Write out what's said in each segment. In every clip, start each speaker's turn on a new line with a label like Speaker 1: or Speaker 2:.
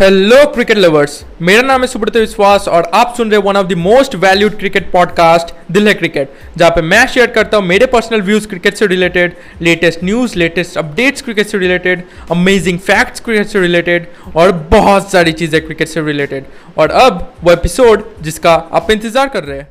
Speaker 1: Hello cricket lovers मेरा नाम है सुब्रत विश्वास और आप सुन रहे one of the most valued cricket podcast Dil Hai cricket जहाँ पे मैं शेयर करता हूँ मेरे पर्सनल व्यूज़ क्रिकेट से related latest news latest updates cricket से रिलेटेड अमेजिंग फैक्ट्स क्रिकेट से रिलेटेड और बहुत सारी चीज़ें क्रिकेट से रिलेटेड और अब वो एपिसोड जिसका आप इंतज़ार कर रहे हैं।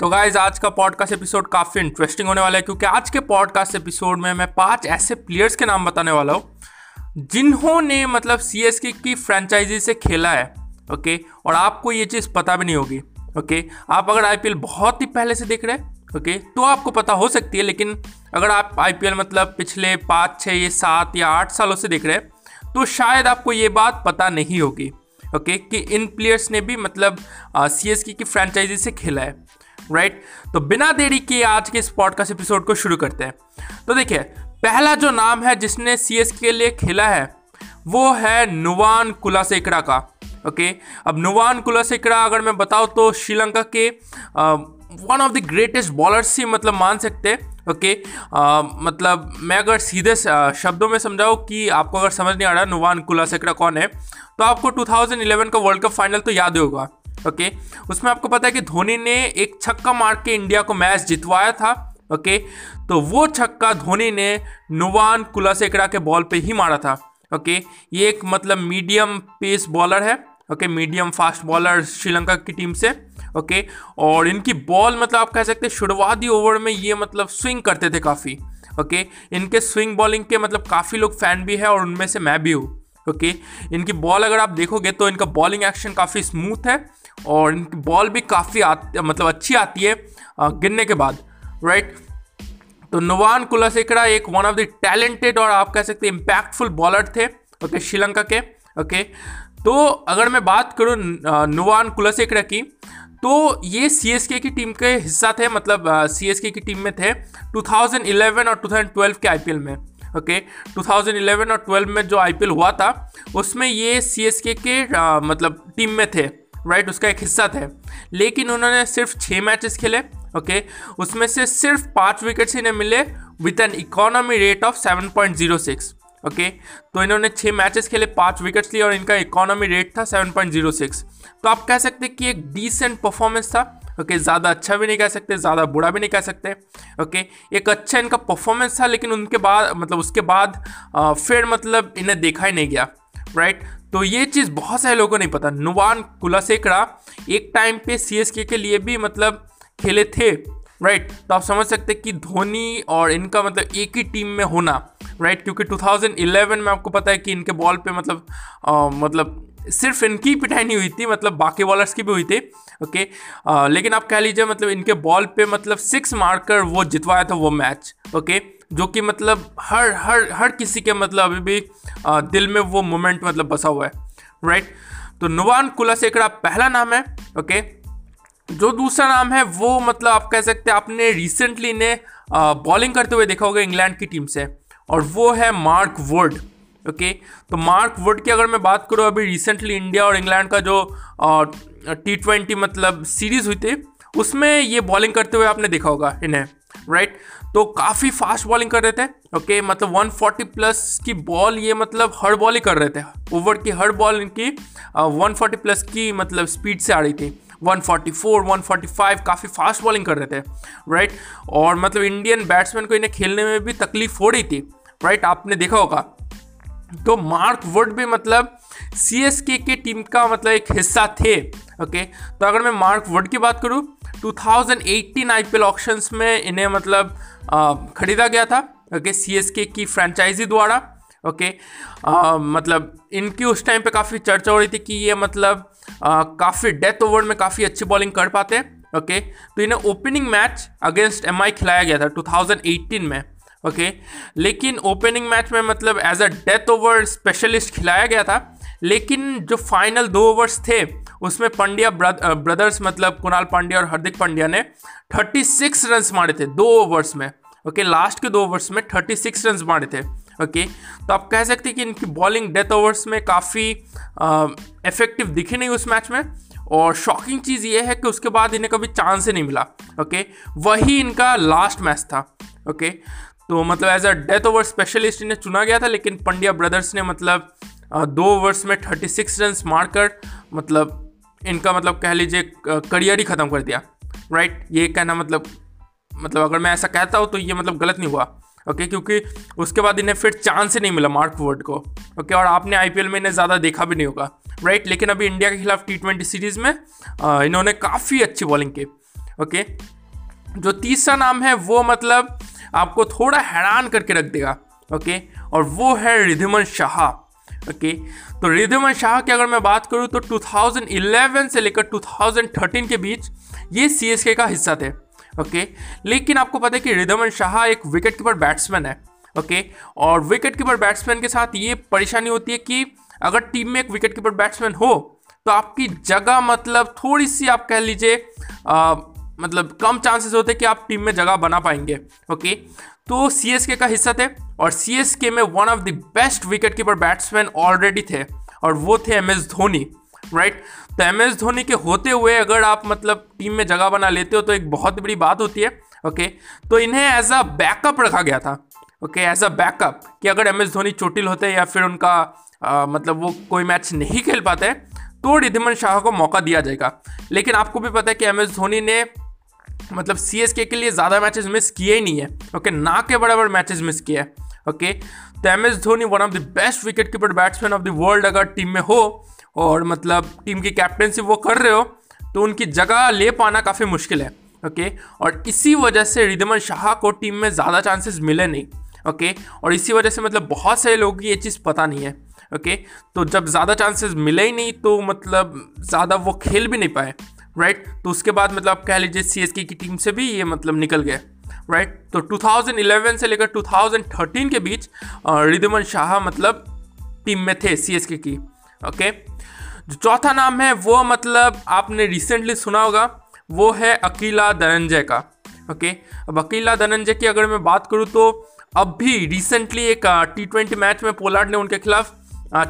Speaker 2: तो गाइज़ आज का पॉडकास्ट एपिसोड काफ़ी इंटरेस्टिंग होने वाला है क्योंकि आज के पॉडकास्ट एपिसोड में मैं पाँच ऐसे प्लेयर्स के नाम बताने वाला हूँ जिन्होंने मतलब सी एस के की फ्रेंचाइजी से खेला है ओके और आपको ये चीज़ पता भी नहीं होगी ओके आप अगर आईपीएल बहुत ही पहले से देख रहे हैं ओके तो आपको पता हो सकती है, लेकिन अगर आप आईपीएल मतलब पिछले पाँच छः या सात या आठ सालों से देख रहे हैं तो शायद आपको ये बात पता नहीं होगी ओके कि इन प्लेयर्स ने भी मतलब सी एस की फ्रेंचाइजी से खेला है राइट तो बिना देरी के आज के इस पॉडकास्ट एपिसोड को शुरू करते हैं। तो देखिए पहला जो नाम है जिसने सी एस के लिए खेला है, वो है नुवान कुलासेकड़ा का ओके अब नुवान कुलासेकड़ा अगर मैं बताऊँ तो श्रीलंका के one of the greatest bowlers ही मतलब मान सकते हैं ओके मतलब मैं अगर सीधे शब्दों में समझाऊँ कि आपको अगर समझ नहीं आ रहा नुवान कुलासेकड़ा कौन है तो आपको 2011 का वर्ल्ड कप फाइनल तो याद होगा ओके okay? उसमें आपको पता है कि धोनी ने एक छक्का मार के इंडिया को मैच जितवाया था ओके? तो वो छक्का धोनी ने नुवान कुलासेकड़ा के बॉल पे ही मारा था, ओके? ये एक मतलब मीडियम पेस बॉलर है, okay? Medium fast bowler Sri Lanka की टीम से, ओके? और इनकी बॉल मतलब आप कह सकते हैं शुरुआती ओवर में ये मतलब स्विंग करते थे काफ़ी, ओके? इनके स्विंग बॉलिंग के मतलब काफ़ी लोग फ़ैन भी है और उनमें से मैं भी हूँ, ओके? इनकी बॉल अगर आप देखोगे तो इनका बॉलिंग एक्शन काफ़ी स्मूथ है और इनकी बॉल भी काफ़ी मतलब अच्छी आती है गिरने के बाद। राइट तो नुवान कुलासेकड़ा एक वन ऑफ़ द टैलेंटेड और आप कह सकते इम्पैक्टफुल बॉलर थे ओके श्रीलंका के ओके तो अगर मैं बात करूँ नुवान कुलासेकड़ा की तो ये सी एस के की टीम के हिस्सा थे मतलब सी एस के की टीम में थे 2011 और 2012 के आईपीएल में ओके okay, 2011 और 12 में जो आईपीएल हुआ था उसमें ये सी एस के के मतलब टीम में थे राइट उसका एक हिस्सा थे। लेकिन उन्होंने सिर्फ़ छः मैचेस खेले ओके उसमें से सिर्फ़ पाँच विकेट्स इन्हें मिले with an economy rate of seven point zero six okay तो इन्होंने छः मैचेस खेले पाँच विकेट्स लिए और इनका इकोनॉमी रेट था सेवन पॉइंट ज़ीरो सिक्स तो आप कह सकते कि एक डिसेंट परफॉर्मेंस था। ओके ज़्यादा अच्छा भी नहीं कह सकते ज़्यादा बुरा भी नहीं कह सकते। ओके एक अच्छा इनका परफॉर्मेंस था लेकिन उनके बाद मतलब उसके बाद आ, फिर मतलब इन्हें देखा ही नहीं गया। राइट तो ये चीज़ बहुत सारे लोगों को नहीं पता। नुवान कुलासेकड़ा एक टाइम पे सी के लिए भी मतलब खेले थे राइट तो आप समझ सकते हैं कि धोनी और इनका मतलब एक ही टीम में होना राइट क्योंकि 2011 में आपको पता है कि इनके बॉल पे मतलब आ, मतलब सिर्फ़ इनकी पिटाई नहीं हुई थी मतलब बाकी बॉलर्स की भी हुई थी ओके आ, लेकिन आप कह लीजिए मतलब इनके बॉल पे मतलब सिक्स मारकर वो जितवाया था वो मैच ओके जो कि मतलब हर हर हर किसी के मतलब अभी भी आ, दिल में वो मोमेंट मतलब बसा हुआ है राइट तो नुवान कुलासेकड़ा पहला नाम है ओके जो दूसरा नाम है, वो मतलब आप कह सकते हैं आपने रिसेंटली ने बॉलिंग करते हुए देखा होगा इंग्लैंड की टीम से। और वो है मार्क वुड ओके तो मार्क वुड की अगर मैं बात करूँ, अभी रिसेंटली इंडिया और इंग्लैंड का जो टी ट्वेंटी मतलब सीरीज़ हुई थी, उसमें ये बॉलिंग करते हुए आपने देखा होगा इन्हें राइट तो काफ़ी फास्ट बॉलिंग कर रहे थे ओके मतलब 140 प्लस की बॉल ये मतलब हर बॉल ही कर रहे थे। ओवर की हर बॉल इनकी 140 प्लस की मतलब स्पीड से आ रही थी। 144, 145 काफ़ी फास्ट बॉलिंग कर रहे थे राइट और मतलब इंडियन बैट्समैन को इन्हें खेलने में भी तकलीफ़ हो रही थी राइट आपने देखा होगा। तो मार्क वुड भी मतलब सी एस के के टीम का मतलब एक हिस्सा थे ओके तो अगर मैं मार्क वुड की बात करूँ 2018 आईपीएल ऑक्शंस में इन्हें मतलब खरीदा गया था ओके सी एस के की फ्रेंचाइजी द्वारा ओके मतलब इनकी उस टाइम पे काफ़ी चर्चा हो रही थी कि ये मतलब काफ़ी डेथ ओवर में काफ़ी अच्छी बॉलिंग कर पाते हैं ओके तो इन्हें ओपनिंग मैच अगेंस्ट एमआई खिलाया गया था 2018 में ओके लेकिन ओपनिंग मैच में मतलब as a death over specialist खिलाया गया था, लेकिन जो फाइनल दो ओवर्स थे, उसमें पंड्या ब्रदर्स मतलब कुणाल पांड्या और हार्दिक पांड्या ने 36 रन्स मारे थे दो ओवर्स में ओके लास्ट के दो ओवर्स में 36 रन्स मारे थे। ओके? तो आप कह सकते हैं कि इनकी बॉलिंग डेथ ओवर्स में काफ़ी इफ़ेक्टिव दिखी नहीं उस मैच में। और शॉकिंग चीज़ ये है कि उसके बाद इन्हें कभी चांस ही नहीं मिला, ओके? वही इनका लास्ट मैच था, ओके? तो मतलब as a death over specialist इन्हें चुना गया था, लेकिन पंड्या ब्रदर्स ने मतलब दो ओवर्स में 36 रन मारकर मतलब इनका मतलब कह लीजिए करियर ही ख़त्म कर दिया राइट ये कहना मतलब मतलब अगर मैं ऐसा कहता हूँ तो ये मतलब गलत नहीं हुआ। ओके, क्योंकि उसके बाद इन्हें फिर चांस ही नहीं मिला मार्क वर्ड को, ओके, और आपने आईपीएल में इन्हें ज़्यादा देखा भी नहीं होगा राइट लेकिन अभी इंडिया के खिलाफ टी ट्वेंटी सीरीज़ में इन्होंने काफ़ी अच्छी बॉलिंग की, ओके, जो तीसरा नाम है, वो मतलब आपको थोड़ा हैरान करके रख देगा, ओके, और वो है रिधिमन शाह, ओके तो रिधिमन शाह की अगर मैं बात करूँ तो 2011 से लेकर 2013 के बीच ये सी का हिस्सा थे ओके? लेकिन आपको पता है कि रिधमन शाह एक विकेट कीपर बैट्समैन है, ओके? और विकेट कीपर बैट्समैन के साथ ये परेशानी होती है कि अगर टीम में एक विकेट कीपर बैट्समैन हो तो आपकी जगह मतलब थोड़ी सी आप कह लीजिए मतलब कम चांसेस होते कि आप टीम में जगह बना पाएँगे, ओके? तो सी का हिस्सा थे और सी में one of the best wicket keeper batsman already थे और वो थे एम एस धोनी। राइट तो एम एस धोनी के होते हुए अगर आप मतलब टीम में जगह बना लेते हो तो एक बहुत बड़ी बात होती है ओके तो इन्हें एज अ बैकअप रखा गया था ओके एज अ बैकअप कि अगर एम एस धोनी चोटिल होते या फिर उनका आ, मतलब वो कोई मैच नहीं खेल पाते तो रिधिमन शाह को मौका दिया जाएगा। लेकिन आपको भी पता है कि एम एस धोनी ने मतलब सी एस के लिए ज़्यादा मैचेस मिस किए ही नहीं है ओके ना के बराबर मैचेस मिस किए हैं ओके तो M S Dhoni one of the best wicket keeper batsman of the world अगर टीम में हो और मतलब टीम की कैप्टनसी वो कर रहे हो तो उनकी जगह ले पाना काफ़ी मुश्किल है ओके और इसी वजह से रिदमन शाह को टीम में ज़्यादा चांसेस मिले नहीं ओके और इसी वजह से मतलब बहुत सारे लोगों की ये चीज़ पता नहीं है ओके तो जब ज़्यादा चांसेस मिले ही नहीं तो मतलब ज़्यादा वो खेल भी नहीं पाए राइट तो उसके बाद मतलब आप कह लीजिए सी की टीम से भी ये मतलब निकल गए राइट तो 2011 से लेकर 2013 के बीच रिदमन शाह मतलब टीम में थे सी की। ओके जो चौथा नाम है, वो मतलब आपने रिसेंटली सुना होगा, वो है अकीला धनंजय का। ओके अब अकीला धनंजय की अगर मैं बात करूँ तो अब भी रिसेंटली एक टी ट्वेंटी मैच में पोलार्ड ने उनके खिलाफ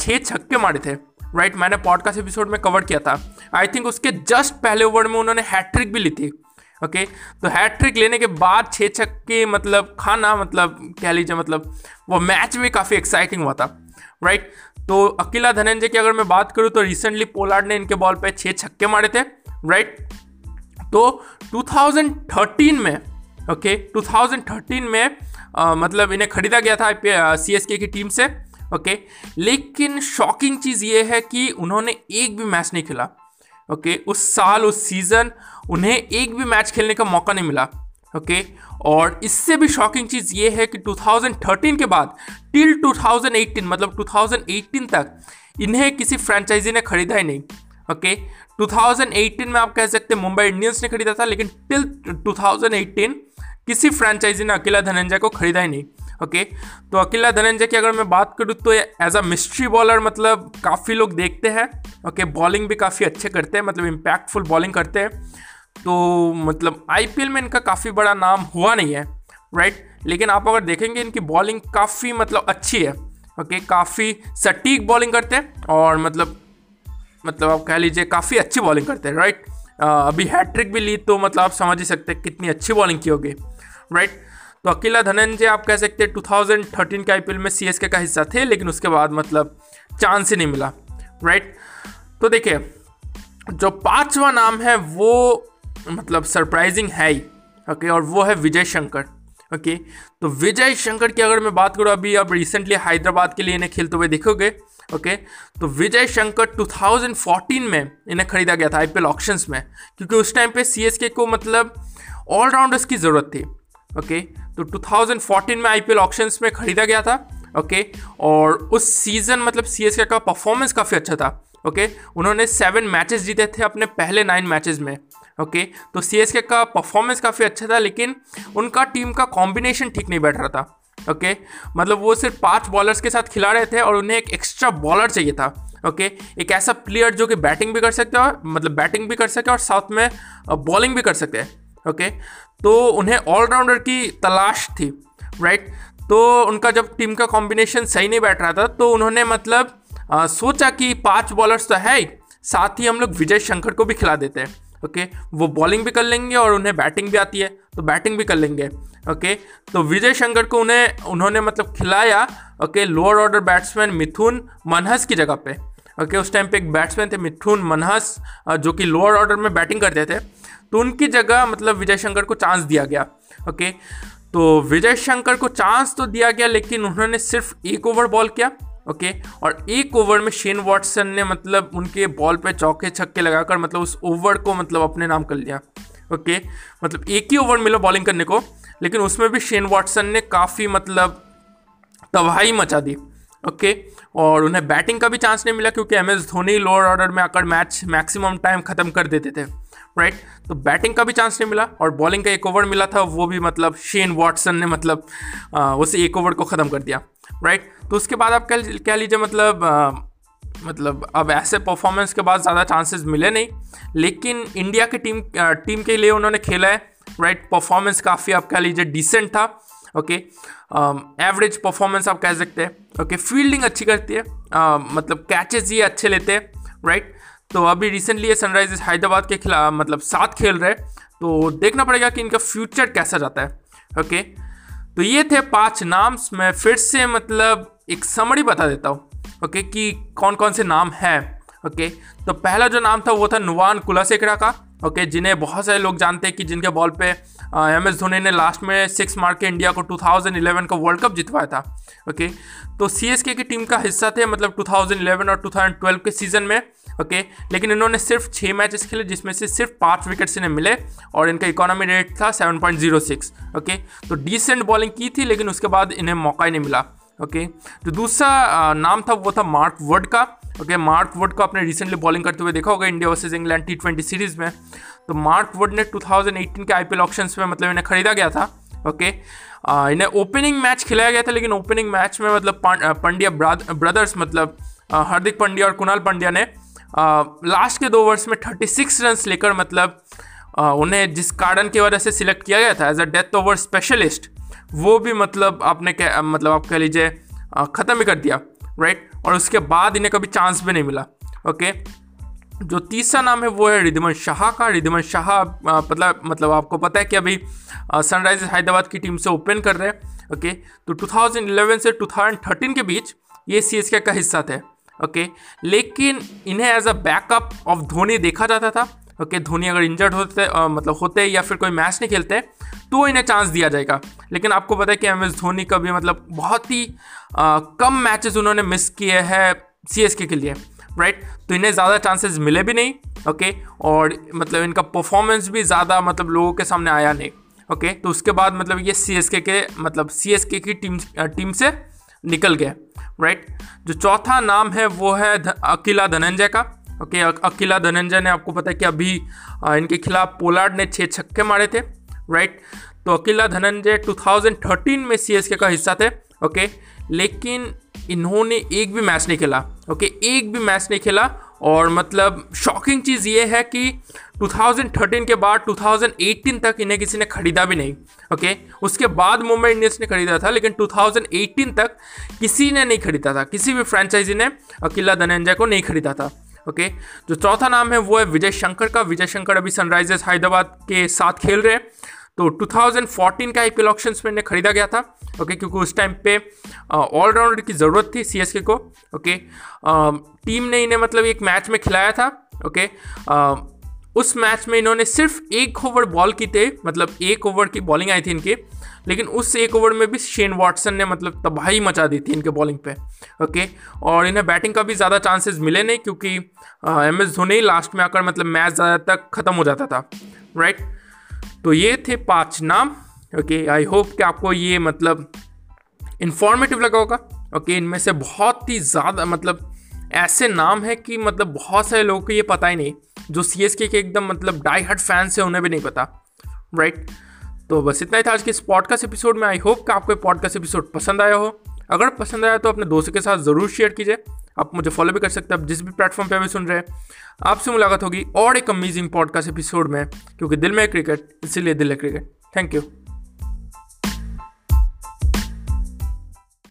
Speaker 2: छः छक्के मारे थे। राइट मैंने पॉडकास्ट एपिसोड में कवर किया था। आई थिंक उसके जस्ट पहले ओवर में उन्होंने हैट्रिक भी ली थी। ओके तो हैट्रिक लेने के बाद छः छक्के मतलब खाना मतलब कह लीजिए मतलब वो मैच भी काफ़ी एक्साइटिंग हुआ था। राइट तो अकेला धनंजय की अगर मैं बात करूँ तो रिसेंटली पोलार्ड ने इनके बॉल पे छः छक्के मारे थे राइट तो 2013 में ओके 2013 में आ, मतलब इन्हें खरीदा गया था सी एस के टीम से ओके लेकिन शॉकिंग चीज़ ये है कि उन्होंने एक भी मैच नहीं खेला ओके उस साल उस सीज़न उन्हें एक भी मैच खेलने का मौका नहीं मिला। ओके और इससे भी शॉकिंग चीज़ ये है कि 2013 के बाद टिल 2018 मतलब 2018 तक, इन्हें किसी फ्रेंचाइजी ने खरीदा ही नहीं, ओके 2018 में आप कह सकते हैं मुंबई इंडियंस ने खरीदा था, लेकिन टिल 2018 किसी फ्रेंचाइजी ने अकेला धनंजय को खरीदा ही नहीं, ओके okay? तो अकेला धनंजय की अगर मैं बात करूँ तो एज अ मिस्ट्री बॉलर मतलब काफ़ी लोग देखते हैं, ओके okay? बॉलिंग भी काफ़ी अच्छे करते हैं मतलब इम्पैक्टफुल बॉलिंग करते हैं तो मतलब आईपीएल में इनका काफ़ी बड़ा नाम हुआ नहीं है राइट लेकिन आप अगर देखेंगे इनकी बॉलिंग काफ़ी मतलब अच्छी है ओके काफ़ी सटीक बॉलिंग करते हैं और मतलब मतलब आप कह लीजिए काफ़ी अच्छी बॉलिंग करते हैं राइट अभी हैट्रिक भी ली तो मतलब आप समझ ही सकते हैं कितनी अच्छी बॉलिंग की होगी राइट तो अकेला धनंजय आप कह सकते हैं 2013 के आईपीएल में सीएसके का हिस्सा थे, लेकिन उसके बाद मतलब चांस ही नहीं मिला राइट तो देखिए, जो पांचवा नाम है वो मतलब सरप्राइजिंग है ही ओके और वो है विजय शंकर ओके तो विजय शंकर की अगर मैं बात करूँ, अभी अब रिसेंटली हैदराबाद के लिए इन्हें खेलते हुए देखोगे ओके तो विजय शंकर 2014 में इन्हें खरीदा गया था आईपीएल ऑक्शंस में, क्योंकि उस टाइम पे सीएसके को मतलब ऑलराउंडर्स की ज़रूरत थी ओके तो 2014 में आईपीएल ऑक्शंस में खरीदा गया था ओके और उस सीज़न मतलब सी का परफॉर्मेंस काफ़ी अच्छा था। ओके उन्होंने सेवन मैचेस जीते थे अपने पहले नाइन मैचेस में। ओके तो सी का परफॉर्मेंस काफ़ी अच्छा था, लेकिन उनका टीम का कॉम्बिनेशन ठीक नहीं बैठ रहा था। ओके मतलब वो सिर्फ़ पाँच बॉलर्स के साथ खिला रहे थे और उन्हें एक एक्स्ट्रा बॉलर चाहिए था। ओके एक ऐसा प्लेयर जो कि बैटिंग भी कर सकते हो मतलब बैटिंग भी कर सके और साथ में बॉलिंग भी कर सकते हैं। ओके तो उन्हें ऑलराउंडर की तलाश थी राइट तो उनका जब टीम का कॉम्बिनेशन सही नहीं बैठ रहा था तो उन्होंने मतलब आ, सोचा कि पाँच बॉलर्स तो है ही साथ ही हम लोग विजय शंकर को भी खिला देते हैं ओके वो बॉलिंग भी कर लेंगे और उन्हें बैटिंग भी आती है तो बैटिंग भी कर लेंगे ओके तो विजय शंकर को उन्हें उन्होंने मतलब खिलाया okay lower order batsman Mithun Manhas की जगह पे ओके उस टाइम पे एक बैट्समैन थे मिथुन मनहस जो कि लोअर ऑर्डर में बैटिंग करते थे तो उनकी जगह मतलब विजय शंकर को चांस दिया गया ओके तो विजय शंकर को चांस तो दिया गया लेकिन उन्होंने सिर्फ़ एक ओवर बॉल किया ओके? और एक ओवर में शेन वॉटसन ने मतलब उनके बॉल पे चौके छक्के लगाकर मतलब उस ओवर को मतलब अपने नाम कर लिया। ओके? मतलब एक ही ओवर मिला बॉलिंग करने को, लेकिन उसमें भी शेन वॉटसन ने काफ़ी मतलब तबाही मचा दी। ओके? और उन्हें बैटिंग का भी चांस नहीं मिला क्योंकि M S Dhoni lower order में आकर मैच मैक्सिमम टाइम ख़त्म कर देते थे। राइट तो बैटिंग का भी चांस नहीं मिला और बॉलिंग का एक ओवर मिला था, वो भी मतलब शेन वॉटसन ने मतलब उसे एक ओवर को ख़त्म कर दिया। राइट तो उसके बाद आप कह कह लीजिए मतलब आ, मतलब अब ऐसे परफॉर्मेंस के बाद ज़्यादा चांसेस मिले नहीं। लेकिन इंडिया की टीम टीम के लिए उन्होंने खेला है राइट परफॉर्मेंस काफ़ी आप कह लीजिए डिसेंट था ओके एवरेज परफॉर्मेंस आप कह सकते हैं ओके फील्डिंग अच्छी करती है uh, मतलब कैचेस ये अच्छे लेते हैं राइट तो अभी रिसेंटली ये सनराइजर्स हैदराबाद के खिलाफ मतलब साथ खेल रहे तो देखना पड़ेगा कि इनका फ्यूचर कैसा जाता है ओके तो ये थे पाँच नाम्स मैं फिर से मतलब एक समरी बता देता हूँ ओके कि कौन कौन से नाम हैं ओके तो पहला जो नाम था वो था नुवान कुलासेकरा का ओके जिन्हें बहुत सारे लोग जानते हैं कि जिनके बॉल पे एम एस धोनी ने लास्ट में सिक्स मार के इंडिया को 2011 का वर्ल्ड कप जितवाया था ओके तो सी एस के की टीम का हिस्सा थे मतलब 2011 और 2012 के सीज़न में ओके लेकिन इन्होंने सिर्फ़ छः मैचेस खेले, जिसमें से सिर्फ़ पाँच विकेट्स इन्हें मिले और इनका इकोनॉमी रेट था 7.06 ओके तो डिसेंट बॉलिंग की थी, लेकिन उसके बाद इन्हें मौका ही नहीं मिला। ओके जो दूसरा नाम था, वो था मार्क वर्ड का। ओके मार्क वर्ड को आपने रिसेंटली बॉलिंग करते हुए देखा होगा India versus England T twenty series में। तो मार्क वर्ड ने 2018 के आईपीएल ऑप्शंस में मतलब इन्हें खरीदा गया था। ओके इन्हें ओपनिंग मैच खिलाया गया था, लेकिन ओपनिंग मैच में मतलब पंड्या ब्रदर्स मतलब हार्दिक पांड्या और कुणाल पंड्या ने लास्ट के दो ओवर्स में 36 रन लेकर मतलब उन्हें जिस कारण की वजह से सिलेक्ट किया गया था as a death over specialist वो भी मतलब आपने क्या मतलब आप कह लीजिए ख़त्म ही कर दिया राइट और उसके बाद इन्हें कभी चांस भी नहीं मिला ओके जो तीसरा नाम है, वो है रिद्धिमन शाह का। रिद्धिमन शाह मतलब मतलब आपको पता है कि अभी सनराइजर्स हैदराबाद की टीम से ओपन कर रहे हैं ओके तो 2011 से 2013 के बीच ये सी का हिस्सा थे ओके लेकिन इन्हें as a backup of Dhoni देखा जाता था ओके धोनी अगर इंजर्ड होते मतलब होते या फिर कोई मैच नहीं खेलते तो इन्हें चांस दिया जाएगा। लेकिन आपको पता है कि एम एस धोनी का भी मतलब बहुत ही आ, कम मैचेस उन्होंने मिस किए हैं सी एस के के लिए राइट तो इन्हें ज़्यादा चांसेस मिले भी नहीं ओके? और मतलब इनका परफॉर्मेंस भी ज़्यादा मतलब लोगों के सामने आया नहीं ओके? तो उसके बाद मतलब ये सी एस के के मतलब सी एस के की टीम टीम से निकल गए राइट जो चौथा नाम है वो है अकेला धनंजय का ओके अकेला धनंजय ने आपको पता है कि अभी इनके खिलाफ पोलार्ड ने छः छक्के मारे थे राइट तो अकेला धनंजय 2013 में सी का हिस्सा थे, ओके? लेकिन इन्होंने एक भी मैच नहीं खेला, ओके? एक भी मैच नहीं खेला, और मतलब शॉकिंग चीज़ ये है कि 2013 के बाद 2018 तक इन्हें किसी ने खरीदा भी नहीं, ओके? उसके बाद मुंबई इंडियंस ने खरीदा था, लेकिन 2018 तक किसी ने नहीं खरीदा था, किसी भी फ्रेंचाइजी ने अकेला धनंजय को नहीं खरीदा था। ओके? जो चौथा नाम है, वो है विजय शंकर का। विजय शंकर अभी सनराइजर्स हैदराबाद के साथ खेल रहे हैं। तो 2014 का आईपीएल ऑप्शन में इन्हें खरीदा गया था, ओके? क्योंकि उस टाइम पे ऑलराउंडर की ज़रूरत थी सीएसके को, ओके? टीम ने इन्हें मतलब एक मैच में खिलाया था, ओके? उस मैच में इन्होंने सिर्फ़ एक ओवर बॉल की थे मतलब एक ओवर की बॉलिंग आई थी इनके, लेकिन उस एक ओवर में भी शेन वॉटसन ने मतलब तबाही मचा दी थी इनके बॉलिंग पे ओके और इन्हें बैटिंग का भी ज़्यादा चांसेस मिले नहीं क्योंकि एम एस धोनी लास्ट में आकर मतलब मैच ज़्यादा तक ख़त्म हो जाता था राइट तो ये थे पाँच नाम ओके आई होप कि आपको ये मतलब इन्फॉर्मेटिव लगा होगा ओके इनमें से बहुत ही ज़्यादा मतलब ऐसे नाम है कि मतलब बहुत सारे लोगों को ये पता ही नहीं जो सी एस के एकदम मतलब डाई हट फैंस है, उन्हें भी नहीं पता राइट तो बस इतना ही था आज के इस पॉडकास्ट एपिसोड में। आई होप कि आपको पॉडकास्ट एपिसोड पसंद आया हो। अगर पसंद आया तो अपने दोस्तों के साथ ज़रूर शेयर कीजिए। आप मुझे फॉलो भी कर सकते हैं, आप जिस भी प्लेटफॉर्म पे भी सुन रहे हैं। आपसे मुलाकात होगी और एक अमेजिंग पॉडकास्ट एपिसोड में, क्योंकि दिल में क्रिकेट इसीलिए दिल है क्रिकेट थैंक यू